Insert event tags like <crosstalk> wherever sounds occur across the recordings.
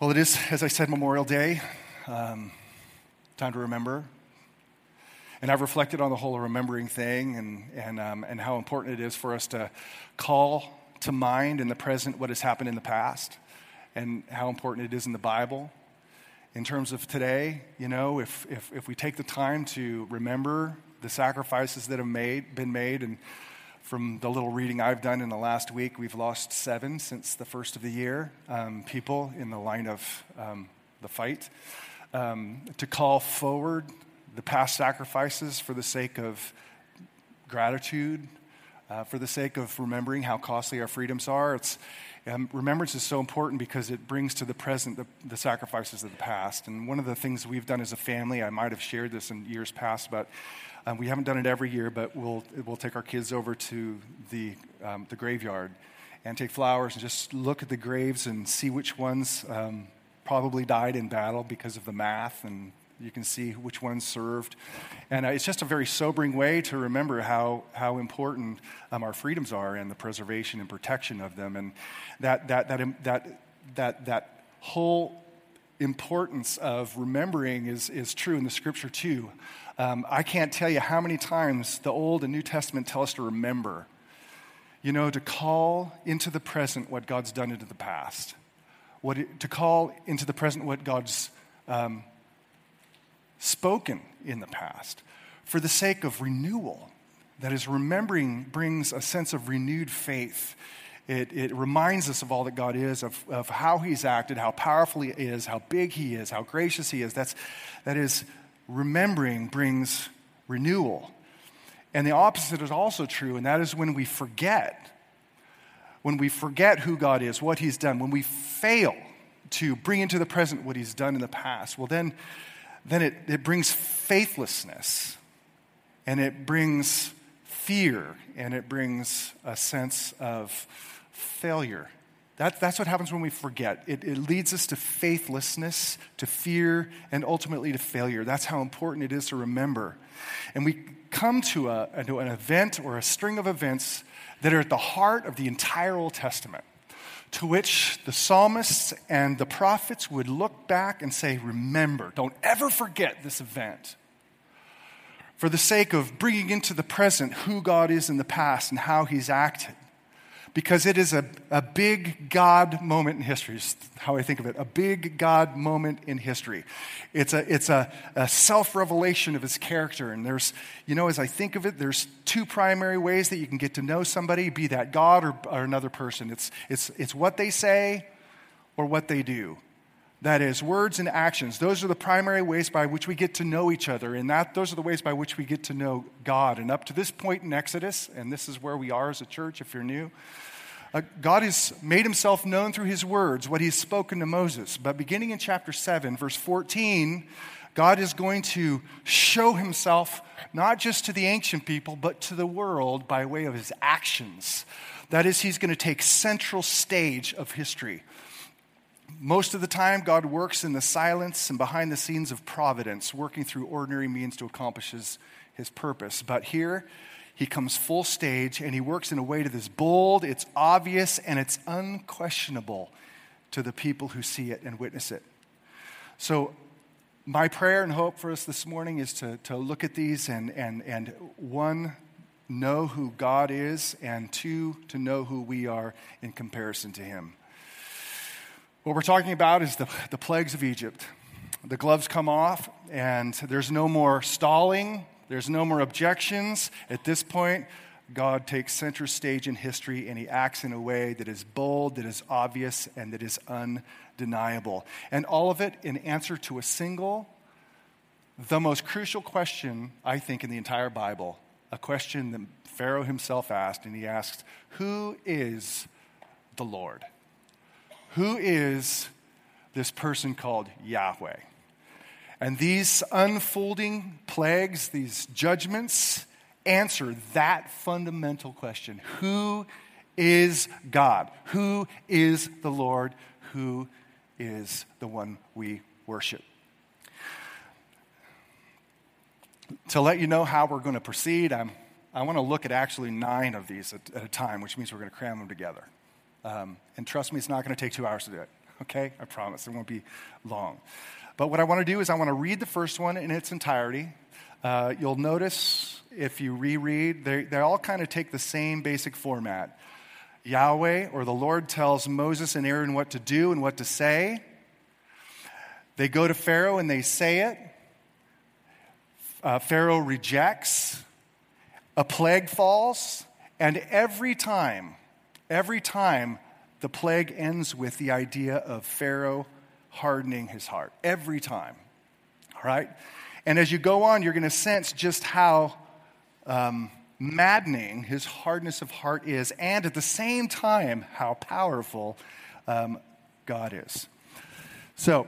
Well, it is, as I said, Memorial Day. Um, time to remember. And I've reflected on the whole remembering thing and, and, um, and how important it is for us to call to mind in the present what has happened in the past and how important it is in the Bible. In terms of today, you know, if, if, if we take the time to remember the sacrifices that have made, been made and from the little reading I've done in the last week, we've lost seven since the first of the year, um, people in the line of um, the fight. Um, to call forward the past sacrifices for the sake of gratitude, uh, for the sake of remembering how costly our freedoms are. It's, um, remembrance is so important because it brings to the present the, the, sacrifices of the past. And one of the things we've done as a family, I might have shared this in years past, but um, we haven't done it every year, but we'll, we'll take our kids over to the, um, the graveyard and take flowers and just look at the graves and see which ones um, probably died in battle because of the math, and you can see which ones served. And uh, it's just a very sobering way to remember how, how important um, our freedoms are and the preservation and protection of them. And that, that, that, that, that, that whole importance of remembering is, is true in the scripture too. Um, I can't tell you how many times the Old and New Testament tell us to remember, you know, to call into the present what God's done into the past, what it, to call into the present what God's um, spoken in the past, for the sake of renewal. That is, remembering brings a sense of renewed faith. It, it, reminds us of all that God is, of, of how He's acted, how powerful He is, how big He is, how gracious He is. That's, that is remembering brings renewal. And the opposite is also true, and that is when we forget. When we forget who God is, what He's done, when we fail to bring into the present what He's done in the past, well, then, then it, it brings faithlessness and it brings fear and it brings a sense of failure that, that's what happens when we forget. It, it leads us to faithlessness, to fear, and ultimately to failure. That's how important it is to remember. And we come to, a, to an event or a string of events that are at the heart of the entire Old Testament, to which the psalmists and the prophets would look back and say, Remember, don't ever forget this event. For the sake of bringing into the present who God is in the past and how he's acted because it is a, a big God moment in history, is how I think of it, a big God moment in history. It's a, it's a, a self revelation of his character. And there's, you know, as I think of it, there's two primary ways that you can get to know somebody, be that God or, or another person. It's, it's, it's what they say or what they do. That is, words and actions. Those are the primary ways by which we get to know each other. And that, those are the ways by which we get to know God. And up to this point in Exodus, and this is where we are as a church if you're new, uh, God has made himself known through his words, what he's spoken to Moses. But beginning in chapter 7, verse 14, God is going to show himself not just to the ancient people, but to the world by way of his actions. That is, he's going to take central stage of history. Most of the time, God works in the silence and behind the scenes of providence, working through ordinary means to accomplish his, his purpose. But here, he comes full stage and he works in a way that is bold, it's obvious, and it's unquestionable to the people who see it and witness it. So, my prayer and hope for us this morning is to, to look at these and, and, and one, know who God is, and two, to know who we are in comparison to him. What we're talking about is the, the plagues of Egypt. The gloves come off, and there's no more stalling, there's no more objections. At this point, God takes center stage in history and he acts in a way that is bold, that is obvious, and that is undeniable. And all of it in answer to a single, the most crucial question, I think, in the entire Bible a question that Pharaoh himself asked, and he asked, Who is the Lord? Who is this person called Yahweh? And these unfolding plagues, these judgments, answer that fundamental question Who is God? Who is the Lord? Who is the one we worship? To let you know how we're going to proceed, I'm, I want to look at actually nine of these at, at a time, which means we're going to cram them together. Um, and trust me, it's not going to take two hours to do it. okay? I promise it won't be long. But what I want to do is I want to read the first one in its entirety. Uh, you'll notice if you reread, they, all kind of take the same basic format. Yahweh or the Lord tells Moses and Aaron what to do and what to say. They go to Pharaoh and they say it. Uh, Pharaoh rejects. A plague falls. And every time, every time, the plague ends with the idea of Pharaoh hardening his heart. Every time. All right? And as you go on, you're going to sense just how um, maddening his hardness of heart is, and at the same time, how powerful um, God is. So,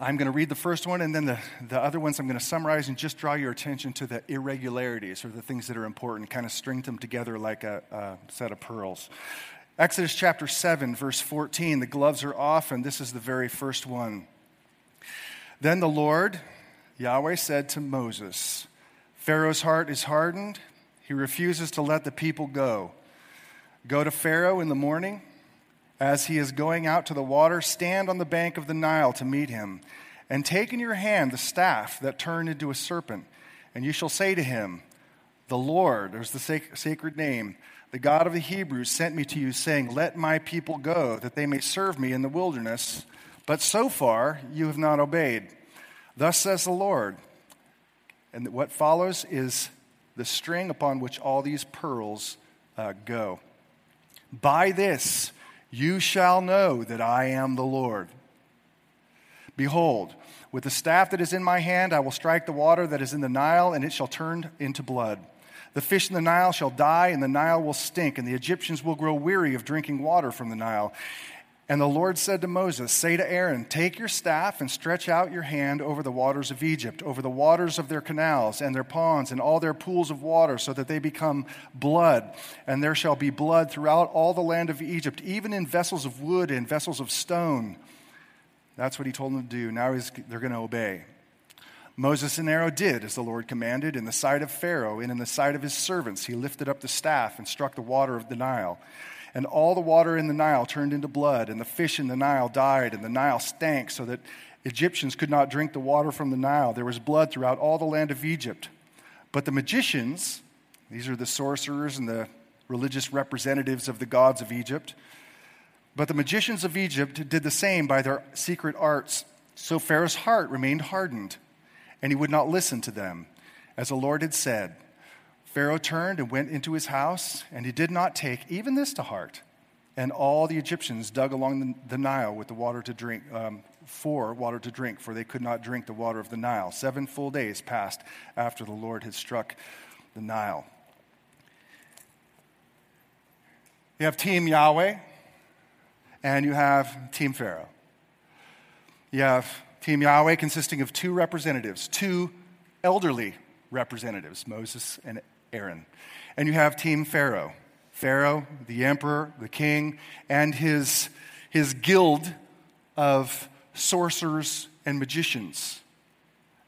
I'm going to read the first one, and then the, the other ones I'm going to summarize and just draw your attention to the irregularities or the things that are important, kind of string them together like a, a set of pearls. Exodus chapter 7, verse 14. The gloves are off, and this is the very first one. Then the Lord, Yahweh, said to Moses, Pharaoh's heart is hardened. He refuses to let the people go. Go to Pharaoh in the morning. As he is going out to the water, stand on the bank of the Nile to meet him. And take in your hand the staff that turned into a serpent. And you shall say to him, The Lord, there's the sac- sacred name, the God of the Hebrews, sent me to you, saying, Let my people go, that they may serve me in the wilderness. But so far you have not obeyed. Thus says the Lord and what follows is the string upon which all these pearls uh, go. By this you shall know that I am the Lord. Behold, with the staff that is in my hand, I will strike the water that is in the Nile, and it shall turn into blood. The fish in the Nile shall die, and the Nile will stink, and the Egyptians will grow weary of drinking water from the Nile. And the Lord said to Moses, Say to Aaron, Take your staff and stretch out your hand over the waters of Egypt, over the waters of their canals and their ponds and all their pools of water, so that they become blood. And there shall be blood throughout all the land of Egypt, even in vessels of wood and vessels of stone. That's what he told them to do. Now they're going to obey. Moses and Aaron did as the Lord commanded in the sight of Pharaoh and in the sight of his servants. He lifted up the staff and struck the water of the Nile and all the water in the Nile turned into blood, and the fish in the Nile died, and the Nile stank so that Egyptians could not drink the water from the Nile. There was blood throughout all the land of Egypt. But the magicians, these are the sorcerers and the religious representatives of the gods of Egypt, but the magicians of Egypt did the same by their secret arts. So Pharaoh's heart remained hardened, and he would not listen to them, as the Lord had said. Pharaoh turned and went into his house, and he did not take even this to heart. And all the Egyptians dug along the, Nile with the water to drink, um, for water to drink, for they could not drink the water of the Nile. Seven full days passed after the Lord had struck the Nile. You have Team Yahweh, and you have Team Pharaoh. You have Team Yahweh consisting of two representatives, two elderly representatives, Moses and Aaron. And you have Team Pharaoh. Pharaoh, the emperor, the king, and his, his guild of sorcerers and magicians.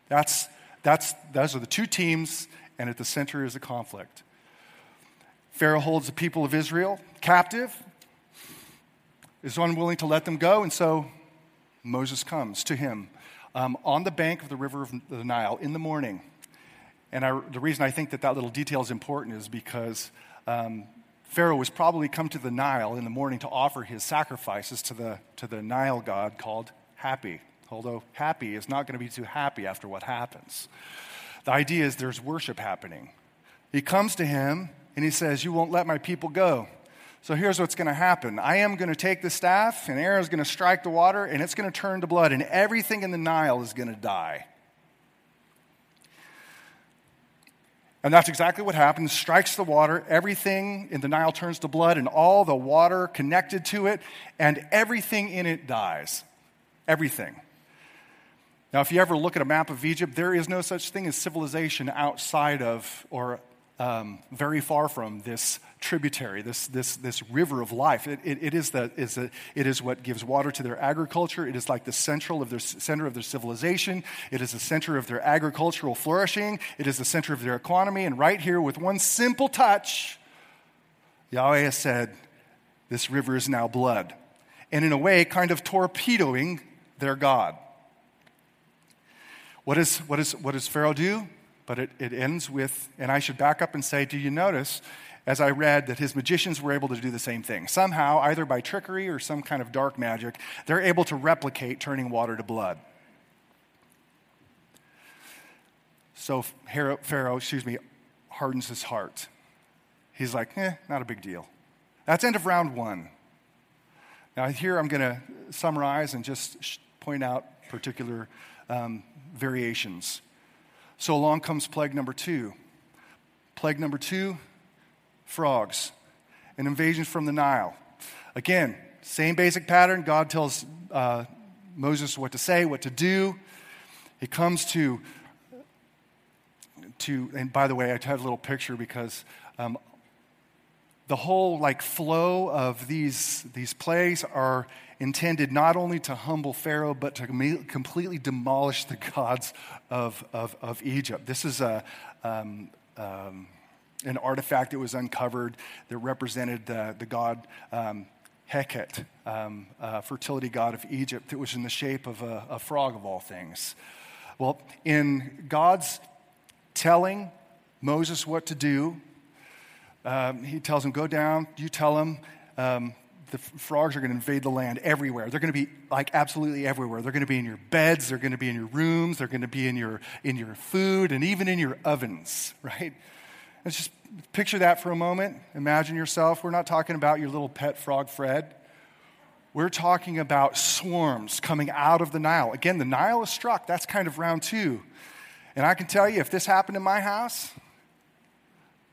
That's, that's, those are the two teams, and at the center is a conflict. Pharaoh holds the people of Israel captive, is unwilling to let them go, and so Moses comes to him um, on the bank of the river of the Nile in the morning. And I, the reason I think that that little detail is important is because um, Pharaoh was probably come to the Nile in the morning to offer his sacrifices to the, to the Nile god called Hapi, Although Hapi is not going to be too happy after what happens. The idea is there's worship happening. He comes to him and he says, You won't let my people go. So here's what's going to happen I am going to take the staff, and Aaron's going to strike the water, and it's going to turn to blood, and everything in the Nile is going to die. And that's exactly what happens. Strikes the water, everything in the Nile turns to blood, and all the water connected to it, and everything in it dies. Everything. Now, if you ever look at a map of Egypt, there is no such thing as civilization outside of or um, very far from this tributary, this, this, this river of life. It, it, it, is the, is it is what gives water to their agriculture. It is like the central of their, center of their civilization. It is the center of their agricultural flourishing. It is the center of their economy. And right here, with one simple touch, Yahweh has said, This river is now blood. and in a way, kind of torpedoing their God. What, is, what, is, what does Pharaoh do? But it, it ends with, and I should back up and say, do you notice, as I read, that his magicians were able to do the same thing? Somehow, either by trickery or some kind of dark magic, they're able to replicate turning water to blood. So Pharaoh, excuse me, hardens his heart. He's like, eh, not a big deal. That's end of round one. Now, here I'm going to summarize and just point out particular um, variations. So along comes plague number two. Plague number two frogs, an invasion from the Nile. Again, same basic pattern. God tells uh, Moses what to say, what to do. He comes to to, and by the way, I had a little picture because um, the whole like flow of these, these plays are intended not only to humble Pharaoh, but to completely demolish the gods of, of, of Egypt. This is a, um, um, an artifact that was uncovered that represented the, the god um, Heket, uh, fertility god of Egypt, that was in the shape of a, a frog of all things. Well, in God's telling Moses what to do. Um, he tells him, Go down, you tell him. Um, the frogs are going to invade the land everywhere. They're going to be like absolutely everywhere. They're going to be in your beds, they're going to be in your rooms, they're going to be in your, in your food, and even in your ovens, <laughs> right? Let's just picture that for a moment. Imagine yourself. We're not talking about your little pet frog, Fred. We're talking about swarms coming out of the Nile. Again, the Nile is struck. That's kind of round two. And I can tell you, if this happened in my house,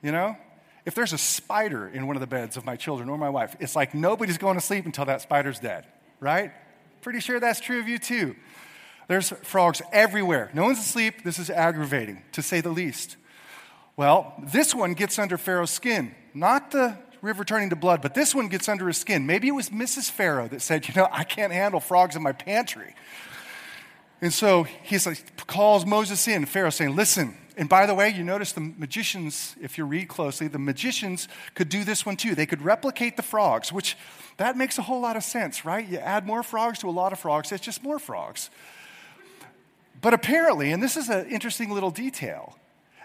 you know, if there's a spider in one of the beds of my children or my wife, it's like nobody's going to sleep until that spider's dead, right? Pretty sure that's true of you too. There's frogs everywhere. No one's asleep. This is aggravating, to say the least. Well, this one gets under Pharaoh's skin, not the river turning to blood, but this one gets under his skin. Maybe it was Mrs. Pharaoh that said, You know, I can't handle frogs in my pantry. And so he like, calls Moses in, Pharaoh saying, Listen, and by the way, you notice the magicians, if you read closely, the magicians could do this one too. They could replicate the frogs, which that makes a whole lot of sense, right? You add more frogs to a lot of frogs, it's just more frogs. But apparently, and this is an interesting little detail,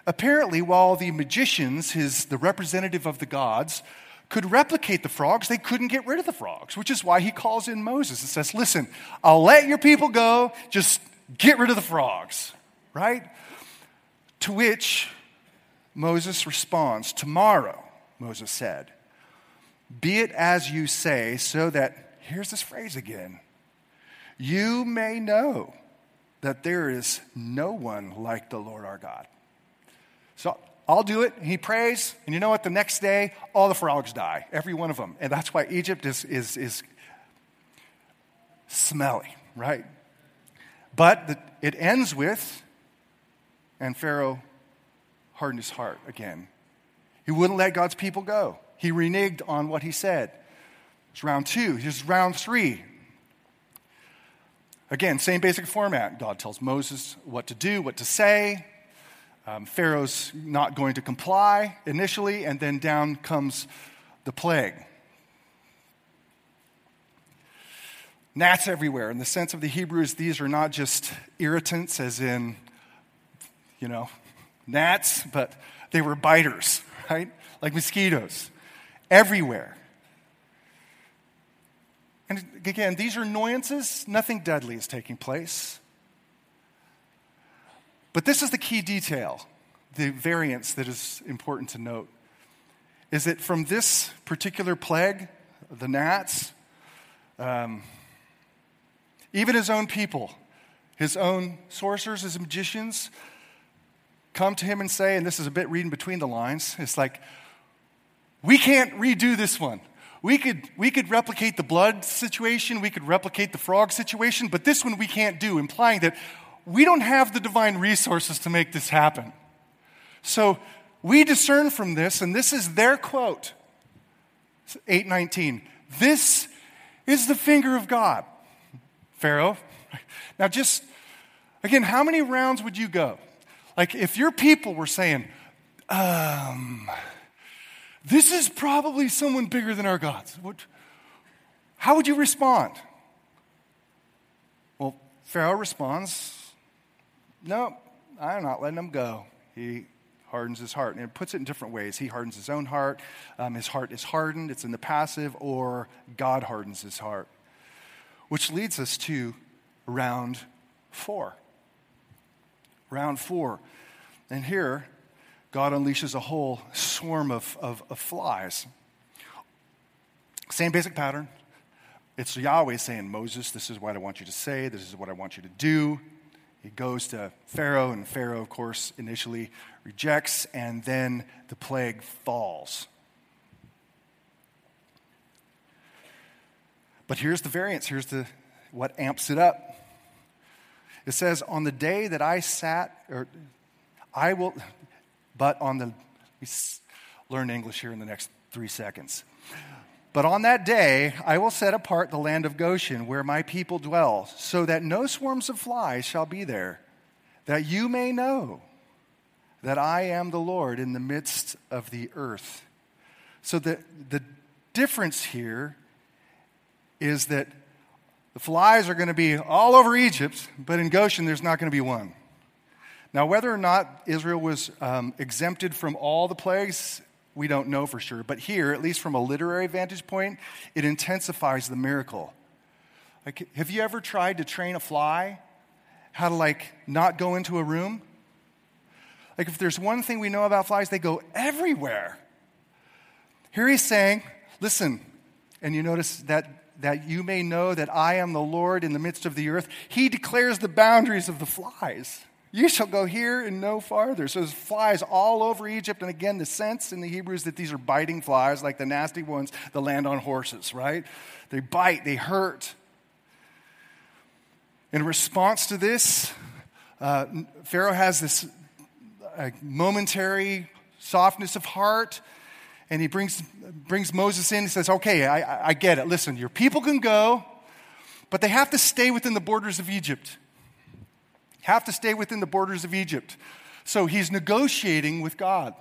apparently, while the magicians, his, the representative of the gods, could replicate the frogs, they couldn't get rid of the frogs, which is why he calls in Moses and says, Listen, I'll let your people go, just get rid of the frogs, right? To which Moses responds, Tomorrow, Moses said, be it as you say, so that, here's this phrase again, you may know that there is no one like the Lord our God. So I'll do it. He prays, and you know what? The next day, all the frogs die, every one of them. And that's why Egypt is, is, is smelly, right? But the, it ends with, and Pharaoh hardened his heart again. He wouldn't let God's people go. He reneged on what he said. It's round two. Here's round three. Again, same basic format. God tells Moses what to do, what to say. Um, Pharaoh's not going to comply initially, and then down comes the plague. Gnats everywhere. In the sense of the Hebrews, these are not just irritants, as in, you know, gnats, but they were biters, right? Like mosquitoes, everywhere. And again, these are annoyances. Nothing deadly is taking place. But this is the key detail, the variance that is important to note, is that from this particular plague, the gnats, um, even his own people, his own sorcerers, his magicians, come to him and say, and this is a bit reading between the lines, it's like, we can't redo this one. We could, we could replicate the blood situation, we could replicate the frog situation, but this one we can't do, implying that we don't have the divine resources to make this happen. So we discern from this, and this is their quote 819. This is the finger of God, Pharaoh. <laughs> Now, just again, how many rounds would you go? Like, if your people were saying, um, this is probably someone bigger than our gods. What, How would you respond? Well, Pharaoh responds, No, I'm not letting them go. He hardens his heart. And it puts it in different ways. He hardens his own heart. Um, his heart is hardened, it's in the passive, or God hardens his heart. Which leads us to round four. Round four. And here, God unleashes a whole swarm of, of, of flies. Same basic pattern. It's Yahweh saying, Moses, this is what I want you to say, this is what I want you to do. He goes to Pharaoh, and Pharaoh, of course, initially rejects, and then the plague falls. But here's the variance. Here's the, what amps it up. It says, On the day that I sat, or I will, but on the, learn English here in the next three seconds. But on that day, I will set apart the land of Goshen, where my people dwell, so that no swarms of flies shall be there, that you may know that I am the Lord in the midst of the earth. So the, the difference here is that the flies are going to be all over Egypt, but in Goshen, there's not going to be one. Now, whether or not Israel was um, exempted from all the plagues we don't know for sure. But here, at least from a literary vantage point, it intensifies the miracle. Like, have you ever tried to train a fly how to, like, not go into a room? Like, if there's one thing we know about flies, they go everywhere. Here he's saying, listen, and you notice that, that you may know that I am the Lord in the midst of the earth. He declares the boundaries of the flies. You shall go here and no farther. So there's flies all over Egypt. And again, the sense in the Hebrews that these are biting flies, like the nasty ones that land on horses, right? They bite, they hurt. In response to this, uh, Pharaoh has this uh, momentary softness of heart. And he brings, brings Moses in. He says, Okay, I, I get it. Listen, your people can go, but they have to stay within the borders of Egypt have to stay within the borders of Egypt. So he's negotiating with God.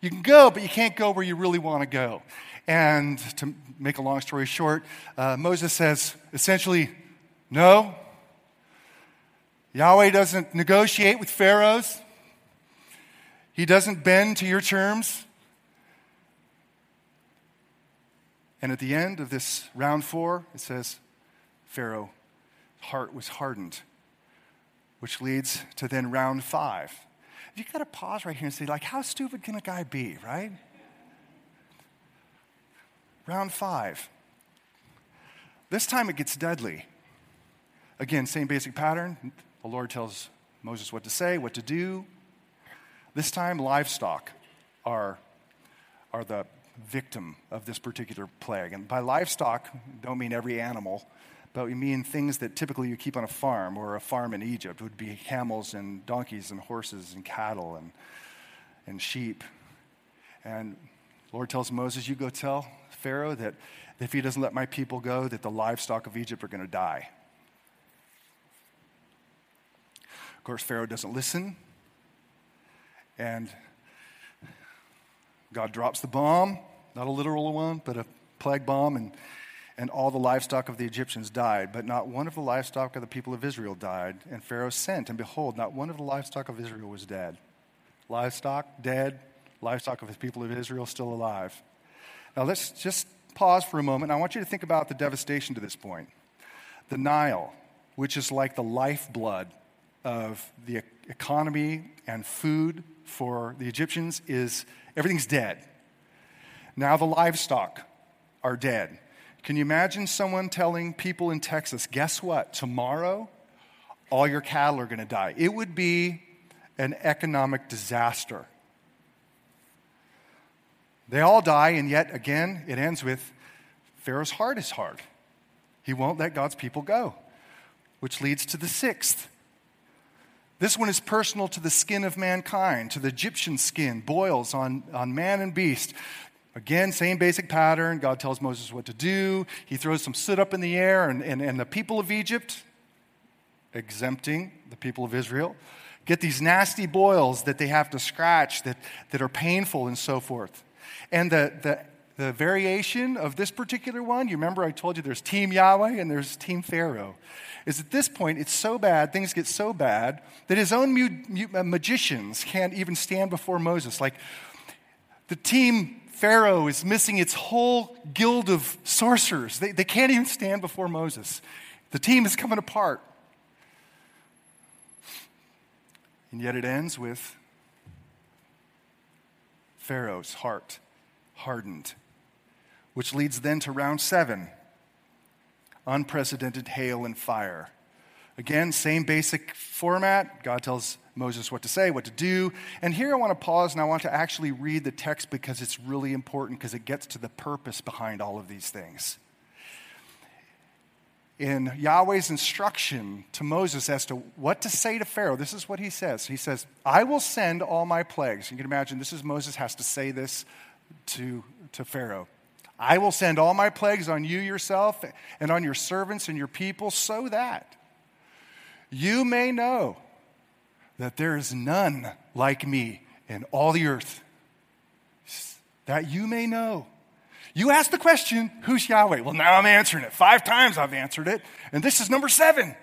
You can go, but you can't go where you really want to go. And to make a long story short, uh, Moses says essentially, no. Yahweh doesn't negotiate with pharaohs, he doesn't bend to your terms. And at the end of this round four, it says, Pharaoh's heart was hardened which leads to then round five. You got to pause right here and say, like, how stupid can a guy be, right? Round five. This time it gets deadly. Again, same basic pattern. The Lord tells Moses what to say, what to do. This time, livestock are, are the victim of this particular plague. And by livestock, don't mean every animal, but we mean things that typically you keep on a farm or a farm in Egypt would be camels and donkeys and horses and cattle and, and sheep. And Lord tells Moses, You go tell Pharaoh that if he doesn't let my people go, that the livestock of Egypt are going to die. Of course, Pharaoh doesn't listen. And God drops the bomb, not a literal one, but a plague bomb, and and all the livestock of the Egyptians died, but not one of the livestock of the people of Israel died. And Pharaoh sent, and behold, not one of the livestock of Israel was dead. Livestock dead, livestock of the people of Israel still alive. Now let's just pause for a moment. I want you to think about the devastation to this point. The Nile, which is like the lifeblood of the economy and food for the Egyptians, is everything's dead. Now the livestock are dead. Can you imagine someone telling people in Texas, guess what? Tomorrow, all your cattle are going to die. It would be an economic disaster. They all die, and yet again, it ends with Pharaoh's heart is hard. He won't let God's people go, which leads to the sixth. This one is personal to the skin of mankind, to the Egyptian skin, boils on, on man and beast. Again, same basic pattern. God tells Moses what to do. He throws some soot up in the air, and, and, and the people of Egypt, exempting the people of Israel, get these nasty boils that they have to scratch that, that are painful and so forth. And the, the, the variation of this particular one, you remember I told you there's Team Yahweh and there's Team Pharaoh. Is at this point, it's so bad, things get so bad, that his own mu- uh, magicians can't even stand before Moses. Like the team Pharaoh is missing its whole guild of sorcerers. They, they can't even stand before Moses. The team is coming apart. And yet it ends with Pharaoh's heart hardened, which leads then to round seven unprecedented hail and fire. Again, same basic format. God tells Moses what to say, what to do. And here I want to pause and I want to actually read the text because it's really important because it gets to the purpose behind all of these things in Yahweh's instruction to Moses as to what to say to Pharaoh, this is what he says. He says, I will send all my plagues. You can imagine this is Moses has to say this to, to Pharaoh. I will send all my plagues on you yourself and on your servants and your people so that you may know that there is none like me in all the earth. That you may know. You ask the question, who's Yahweh? Well, now I'm answering it. Five times I've answered it, and this is number seven.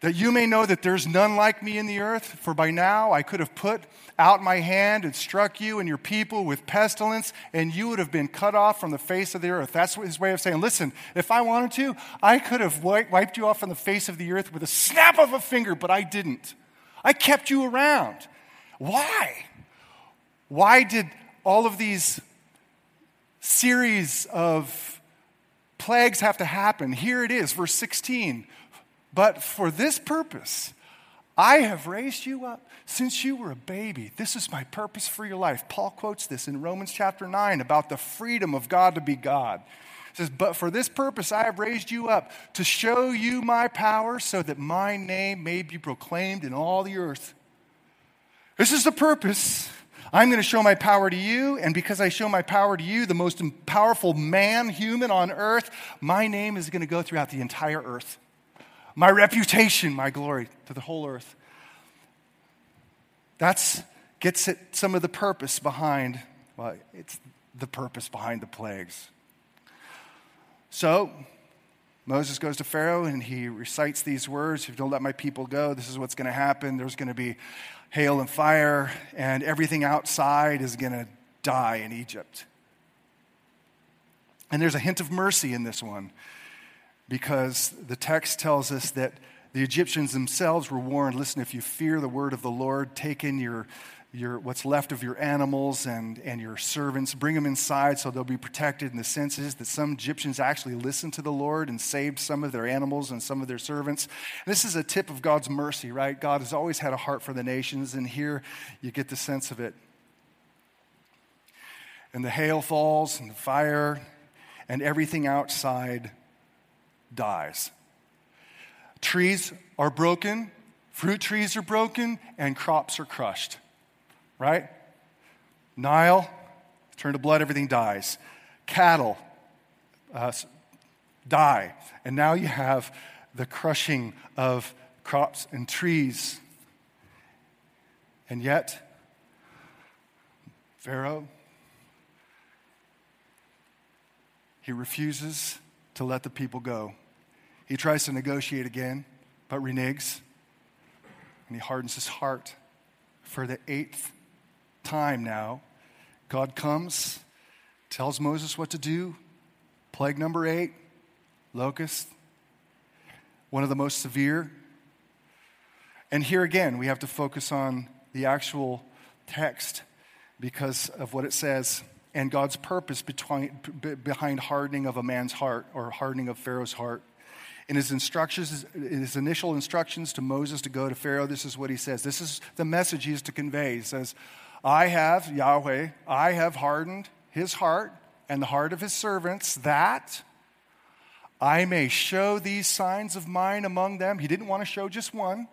That you may know that there's none like me in the earth, for by now I could have put out my hand and struck you and your people with pestilence, and you would have been cut off from the face of the earth. That's his way of saying, listen, if I wanted to, I could have wiped you off from the face of the earth with a snap of a finger, but I didn't. I kept you around. Why? Why did all of these series of plagues have to happen. Here it is, verse 16. But for this purpose, I have raised you up since you were a baby. This is my purpose for your life. Paul quotes this in Romans chapter 9 about the freedom of God to be God. He says, But for this purpose I have raised you up to show you my power so that my name may be proclaimed in all the earth. This is the purpose. I'm going to show my power to you, and because I show my power to you, the most powerful man, human on earth, my name is going to go throughout the entire earth. My reputation, my glory to the whole earth. That's gets at some of the purpose behind, well, it's the purpose behind the plagues. So, Moses goes to Pharaoh and he recites these words If you don't let my people go, this is what's going to happen. There's going to be hail and fire, and everything outside is going to die in Egypt. And there's a hint of mercy in this one because the text tells us that the Egyptians themselves were warned listen, if you fear the word of the Lord, take in your your, what's left of your animals and, and your servants, bring them inside so they'll be protected. And the sense is that some Egyptians actually listened to the Lord and saved some of their animals and some of their servants. And this is a tip of God's mercy, right? God has always had a heart for the nations, and here you get the sense of it. And the hail falls, and the fire, and everything outside dies. Trees are broken, fruit trees are broken, and crops are crushed right? Nile, turn to blood, everything dies. Cattle uh, die. And now you have the crushing of crops and trees. And yet, Pharaoh, he refuses to let the people go. He tries to negotiate again, but reneges, and he hardens his heart for the eighth time now, God comes, tells Moses what to do. Plague number eight, locust, one of the most severe. And here again, we have to focus on the actual text because of what it says and God's purpose between, behind hardening of a man's heart or hardening of Pharaoh's heart. In his instructions, in his initial instructions to Moses to go to Pharaoh, this is what he says. This is the message he is to convey. He says, I have, Yahweh, I have hardened his heart and the heart of his servants that I may show these signs of mine among them. He didn't want to show just one,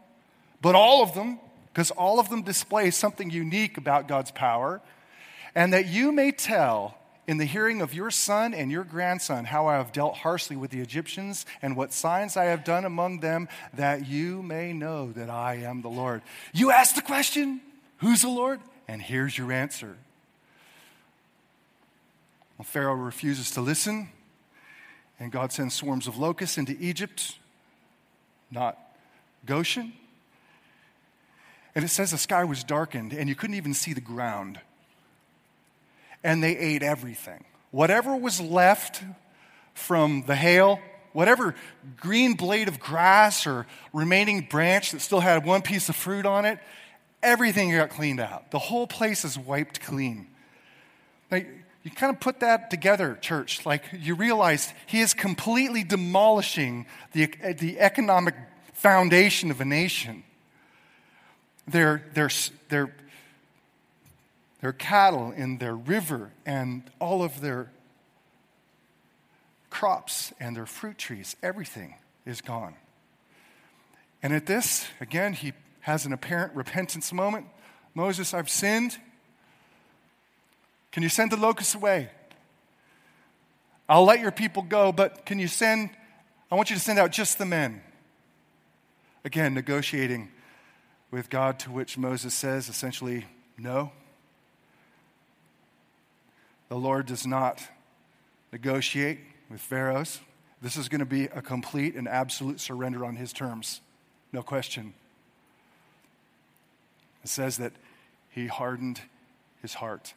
but all of them, because all of them display something unique about God's power, and that you may tell in the hearing of your son and your grandson how I have dealt harshly with the Egyptians and what signs I have done among them, that you may know that I am the Lord. You ask the question, Who's the Lord? And here's your answer Well, Pharaoh refuses to listen, and God sends swarms of locusts into Egypt, not Goshen. And it says the sky was darkened, and you couldn't even see the ground. And they ate everything. Whatever was left from the hail, whatever green blade of grass or remaining branch that still had one piece of fruit on it, everything got cleaned out. The whole place is wiped clean. Like, you kind of put that together, church. Like you realize he is completely demolishing the, the economic foundation of a nation. Their, their, their, their cattle and their river and all of their crops and their fruit trees, everything is gone. And at this, again, he has an apparent repentance moment. Moses, I've sinned. Can you send the locusts away? I'll let your people go, but can you send, I want you to send out just the men. Again, negotiating with God, to which Moses says essentially, no. The Lord does not negotiate with Pharaoh's. This is going to be a complete and absolute surrender on his terms. No question. It says that he hardened his heart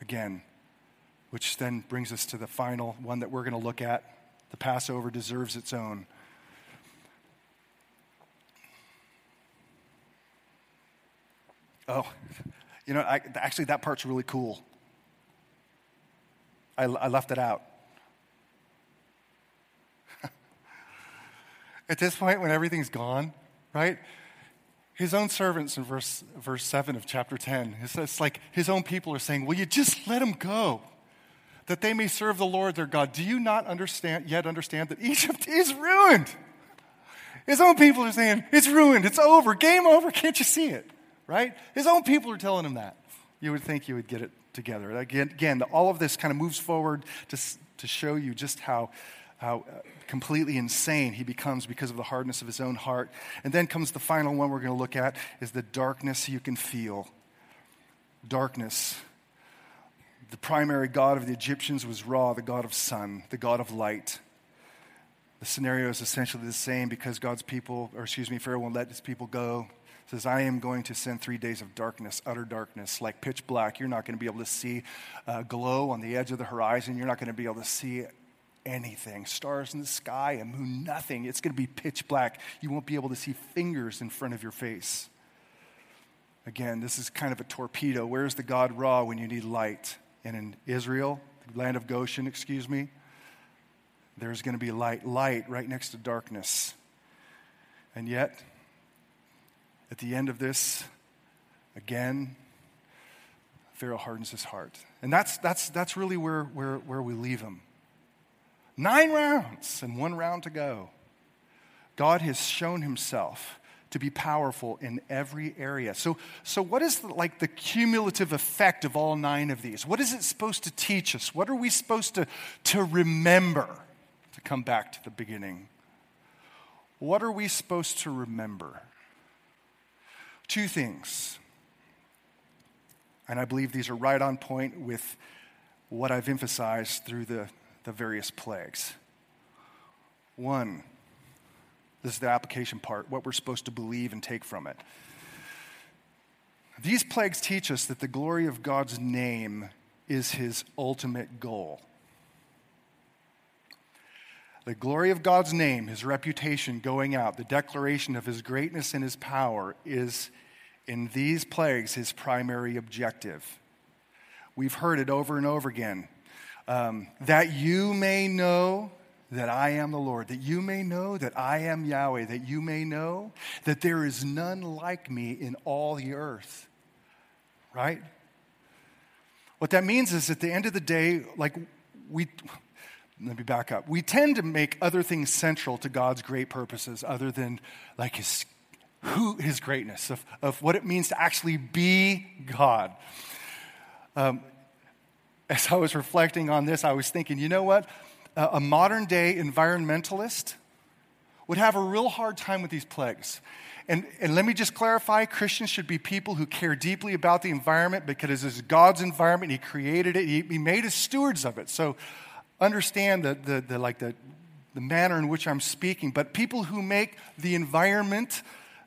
again, which then brings us to the final one that we're going to look at. The Passover deserves its own. Oh, <laughs> you know, I, actually, that part's really cool. I, I left it out. <laughs> At this point, when everything's gone, right? his own servants in verse, verse 7 of chapter 10. It's, it's like his own people are saying, Will you just let him go? That they may serve the Lord their God. Do you not understand yet understand that Egypt is ruined? His own people are saying, It's ruined, it's over, game over, can't you see it? Right? His own people are telling him that. You would think you would get it together. Again, again all of this kind of moves forward to, to show you just how how uh, completely insane he becomes because of the hardness of his own heart. And then comes the final one we're going to look at is the darkness you can feel. Darkness. The primary god of the Egyptians was Ra, the god of sun, the god of light. The scenario is essentially the same because God's people, or excuse me, Pharaoh won't let his people go. Says, I am going to send three days of darkness, utter darkness, like pitch black. You're not going to be able to see a glow on the edge of the horizon. You're not going to be able to see anything stars in the sky, a moon, nothing. It's going to be pitch black. You won't be able to see fingers in front of your face. Again, this is kind of a torpedo. Where's the God Ra when you need light? And in Israel, the land of Goshen, excuse me, there's going to be light, light right next to darkness. And yet, at the end of this, again, Pharaoh hardens his heart. And that's, that's, that's really where, where, where we leave him. Nine rounds and one round to go. God has shown himself to be powerful in every area. So, so what is the, like the cumulative effect of all nine of these? What is it supposed to teach us? What are we supposed to, to remember? To come back to the beginning. What are we supposed to remember? Two things. And I believe these are right on point with what I've emphasized through the the various plagues. One, this is the application part, what we're supposed to believe and take from it. These plagues teach us that the glory of God's name is his ultimate goal. The glory of God's name, his reputation going out, the declaration of his greatness and his power is in these plagues his primary objective. We've heard it over and over again um, that you may know that I am the Lord, that you may know that I am Yahweh, that you may know that there is none like me in all the earth. Right? What that means is at the end of the day, like we, let me back up. We tend to make other things central to God's great purposes other than like his, who, his greatness, of, of what it means to actually be God. Um, as I was reflecting on this, I was thinking, you know what? a modern day environmentalist would have a real hard time with these plagues. And, and let me just clarify Christians should be people who care deeply about the environment because it's God's environment. He created it, He, he made us stewards of it. So understand the, the, the, like the, the manner in which I'm speaking. But people who make the environment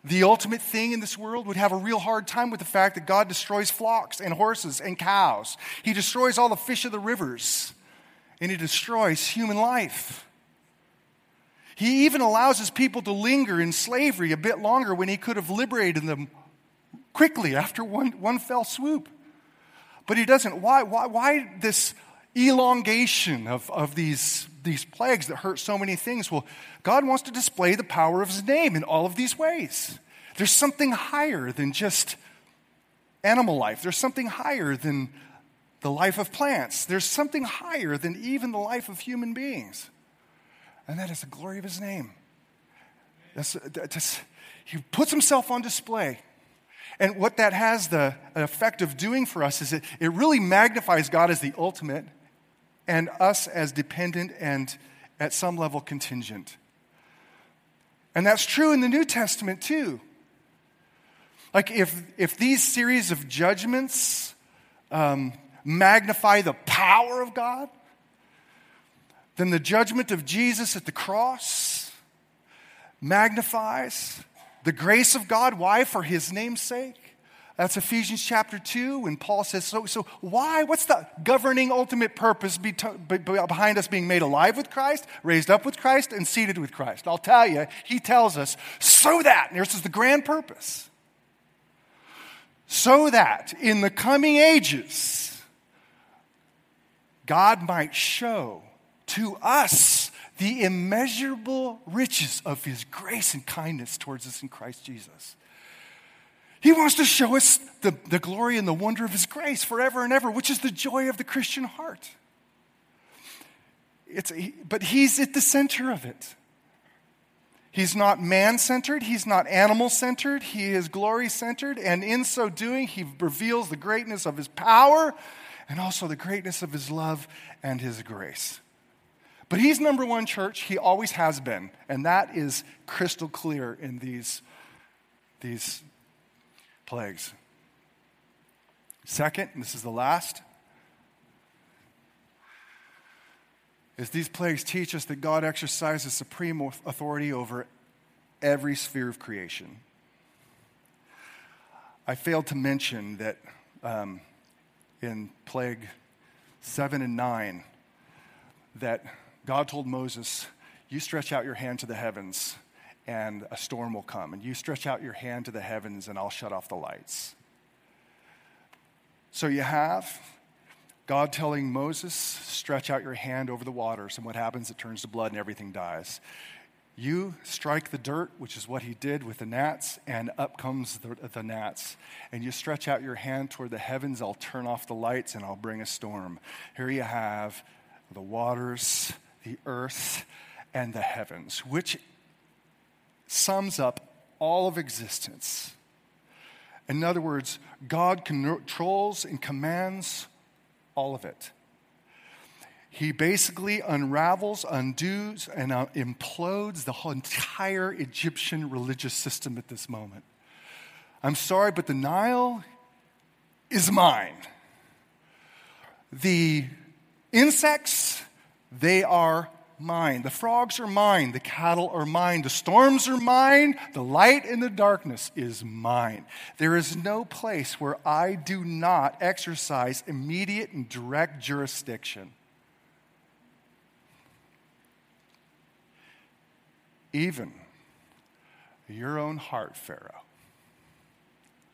the ultimate thing in this world would have a real hard time with the fact that God destroys flocks and horses and cows. He destroys all the fish of the rivers, and He destroys human life. He even allows his people to linger in slavery a bit longer when he could have liberated them quickly after one, one fell swoop. But he doesn't. Why, why, why this elongation of, of these, these plagues that hurt so many things? Well, God wants to display the power of his name in all of these ways. There's something higher than just animal life, there's something higher than the life of plants, there's something higher than even the life of human beings and that is the glory of his name. That's, that's, he puts himself on display. And what that has the effect of doing for us is it, it really magnifies God as the ultimate and us as dependent and at some level contingent. And that's true in the New Testament too. Like if, if these series of judgments um, magnify the power of God, then the judgment of Jesus at the cross magnifies the grace of God. Why? For his name's sake. That's Ephesians chapter 2 when Paul says, so, so why? What's the governing ultimate purpose behind us being made alive with Christ, raised up with Christ, and seated with Christ? I'll tell you, he tells us, so that, and this is the grand purpose, so that in the coming ages, God might show to us the immeasurable riches of his grace and kindness towards us in Christ Jesus. He wants to show us the, the glory and the wonder of his grace forever and ever, which is the joy of the Christian heart. It's, but he's at the center of it. He's not man centered, he's not animal centered, he is glory centered, and in so doing, he reveals the greatness of his power and also the greatness of his love and his grace. But he's number one church. He always has been. And that is crystal clear in these, these plagues. Second, and this is the last, is these plagues teach us that God exercises supreme authority over every sphere of creation. I failed to mention that um, in plague seven and nine, that God told Moses, You stretch out your hand to the heavens, and a storm will come. And you stretch out your hand to the heavens, and I'll shut off the lights. So you have God telling Moses, Stretch out your hand over the waters, and what happens? It turns to blood, and everything dies. You strike the dirt, which is what he did with the gnats, and up comes the, the, gnats. And you stretch out your hand toward the heavens, I'll turn off the lights and I'll bring a storm. Here you have the waters the earth, and the heavens, which sums up all of existence. In other words, God controls and commands all of it. He basically unravels, undoes, and uh, implodes the entire Egyptian religious system at this moment. I'm sorry, but the Nile is mine. The insects they are mine. The frogs are mine. The cattle are mine. The storms are mine. The light in the darkness is mine. There is no place where I do not exercise immediate and direct jurisdiction. Even your own heart, Pharaoh,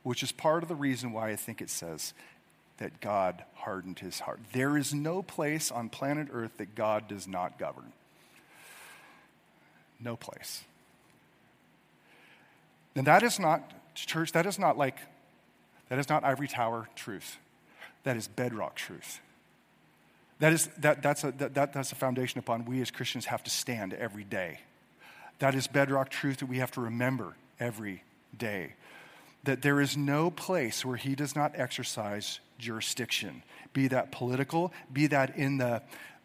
which is part of the reason why I think it says, that God hardened his heart. There is no place on planet Earth that God does not govern. No place. And that is not, church, that is not like, that is not ivory tower truth. That is bedrock truth. That is, that, that's, a, that, that's a foundation upon we as Christians have to stand every day. That is bedrock truth that we have to remember every day. That there is no place where he does not exercise jurisdiction, be that political, be that in the,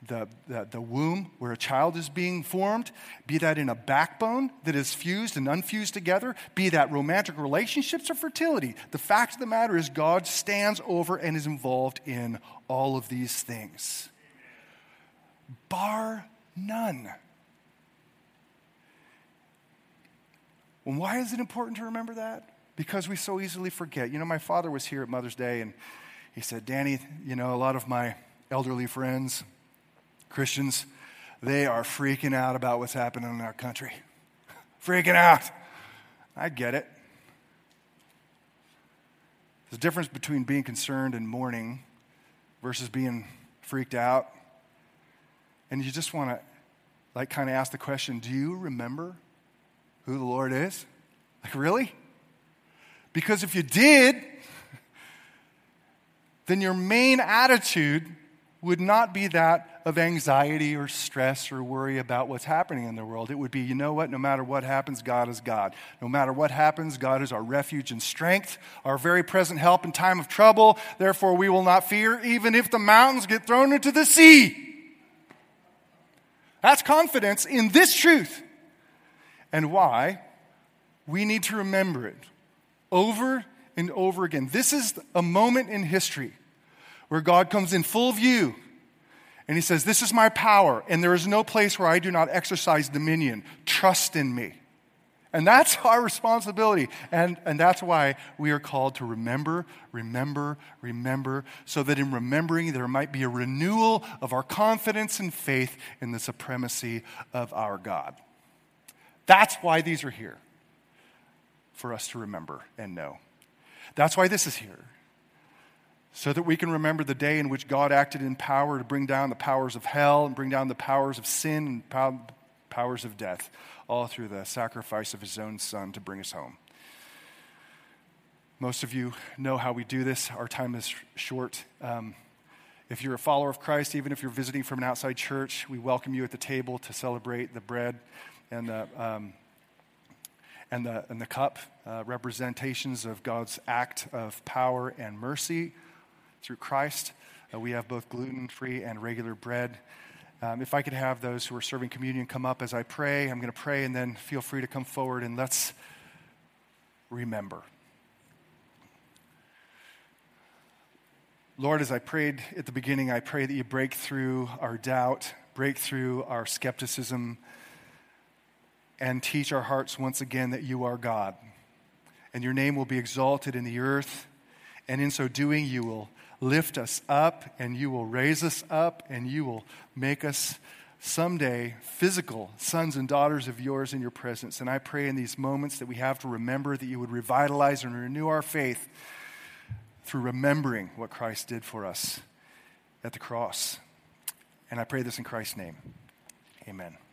the, the, the, womb where a child is being formed, be that in a backbone that is fused and unfused together, be that romantic relationships or fertility. The fact of the matter is, God stands over and is involved in all of these things, bar none. And why is it important to remember that? Because we so easily forget. You know, my father was here at Mother's Day and he said, Danny, you know, a lot of my elderly friends, Christians, they are freaking out about what's happening in our country. <laughs> freaking out. I get it. There's a difference between being concerned and mourning versus being freaked out. And you just want to, like, kind of ask the question do you remember who the Lord is? Like, really? Because if you did, <laughs> then your main attitude would not be that of anxiety or stress or worry about what's happening in the world. It would be, you know what, no matter what happens, God is God. No matter what happens, God is our refuge and strength, our very present help in time of trouble. Therefore, we will not fear, even if the mountains get thrown into the sea. That's confidence in this truth. And why? We need to remember it over and over again. This is a moment in history where God comes in full view and he says, This is my power, and there is no place where I do not exercise dominion. Trust in me. And that's <laughs> our responsibility. And, and that's why we are called to remember, remember, remember, so that in remembering there might be a renewal of our confidence and faith in the supremacy of our God. That's why these are here, for us to remember and know. That's why this is here so that we can remember the day in which God acted in power to bring down the powers of hell and bring down the powers of sin and powers of death, all through the sacrifice of his own son to bring us home. Most of you know how we do this. Our time is short. Um, if you're a follower of Christ, even if you're visiting from an outside church, we welcome you at the table to celebrate the bread and the, um, and the, and the cup, uh, representations of God's act of power and mercy through Christ. Uh, we have both gluten free and regular bread. Um, if I could have those who are serving communion come up as I pray, I'm going to pray and then feel free to come forward and let's remember. Lord, as I prayed at the beginning, I pray that you break through our doubt, break through our skepticism, and teach our hearts once again that you are God. And your name will be exalted in the earth, and in so doing, you will lift us up and you will raise us up and you will make us someday physical sons and daughters of yours in your presence. And I pray in these moments that we have to remember that you would revitalize and renew our faith through remembering what Christ did for us at the cross. And I pray this in Christ's name. Amen.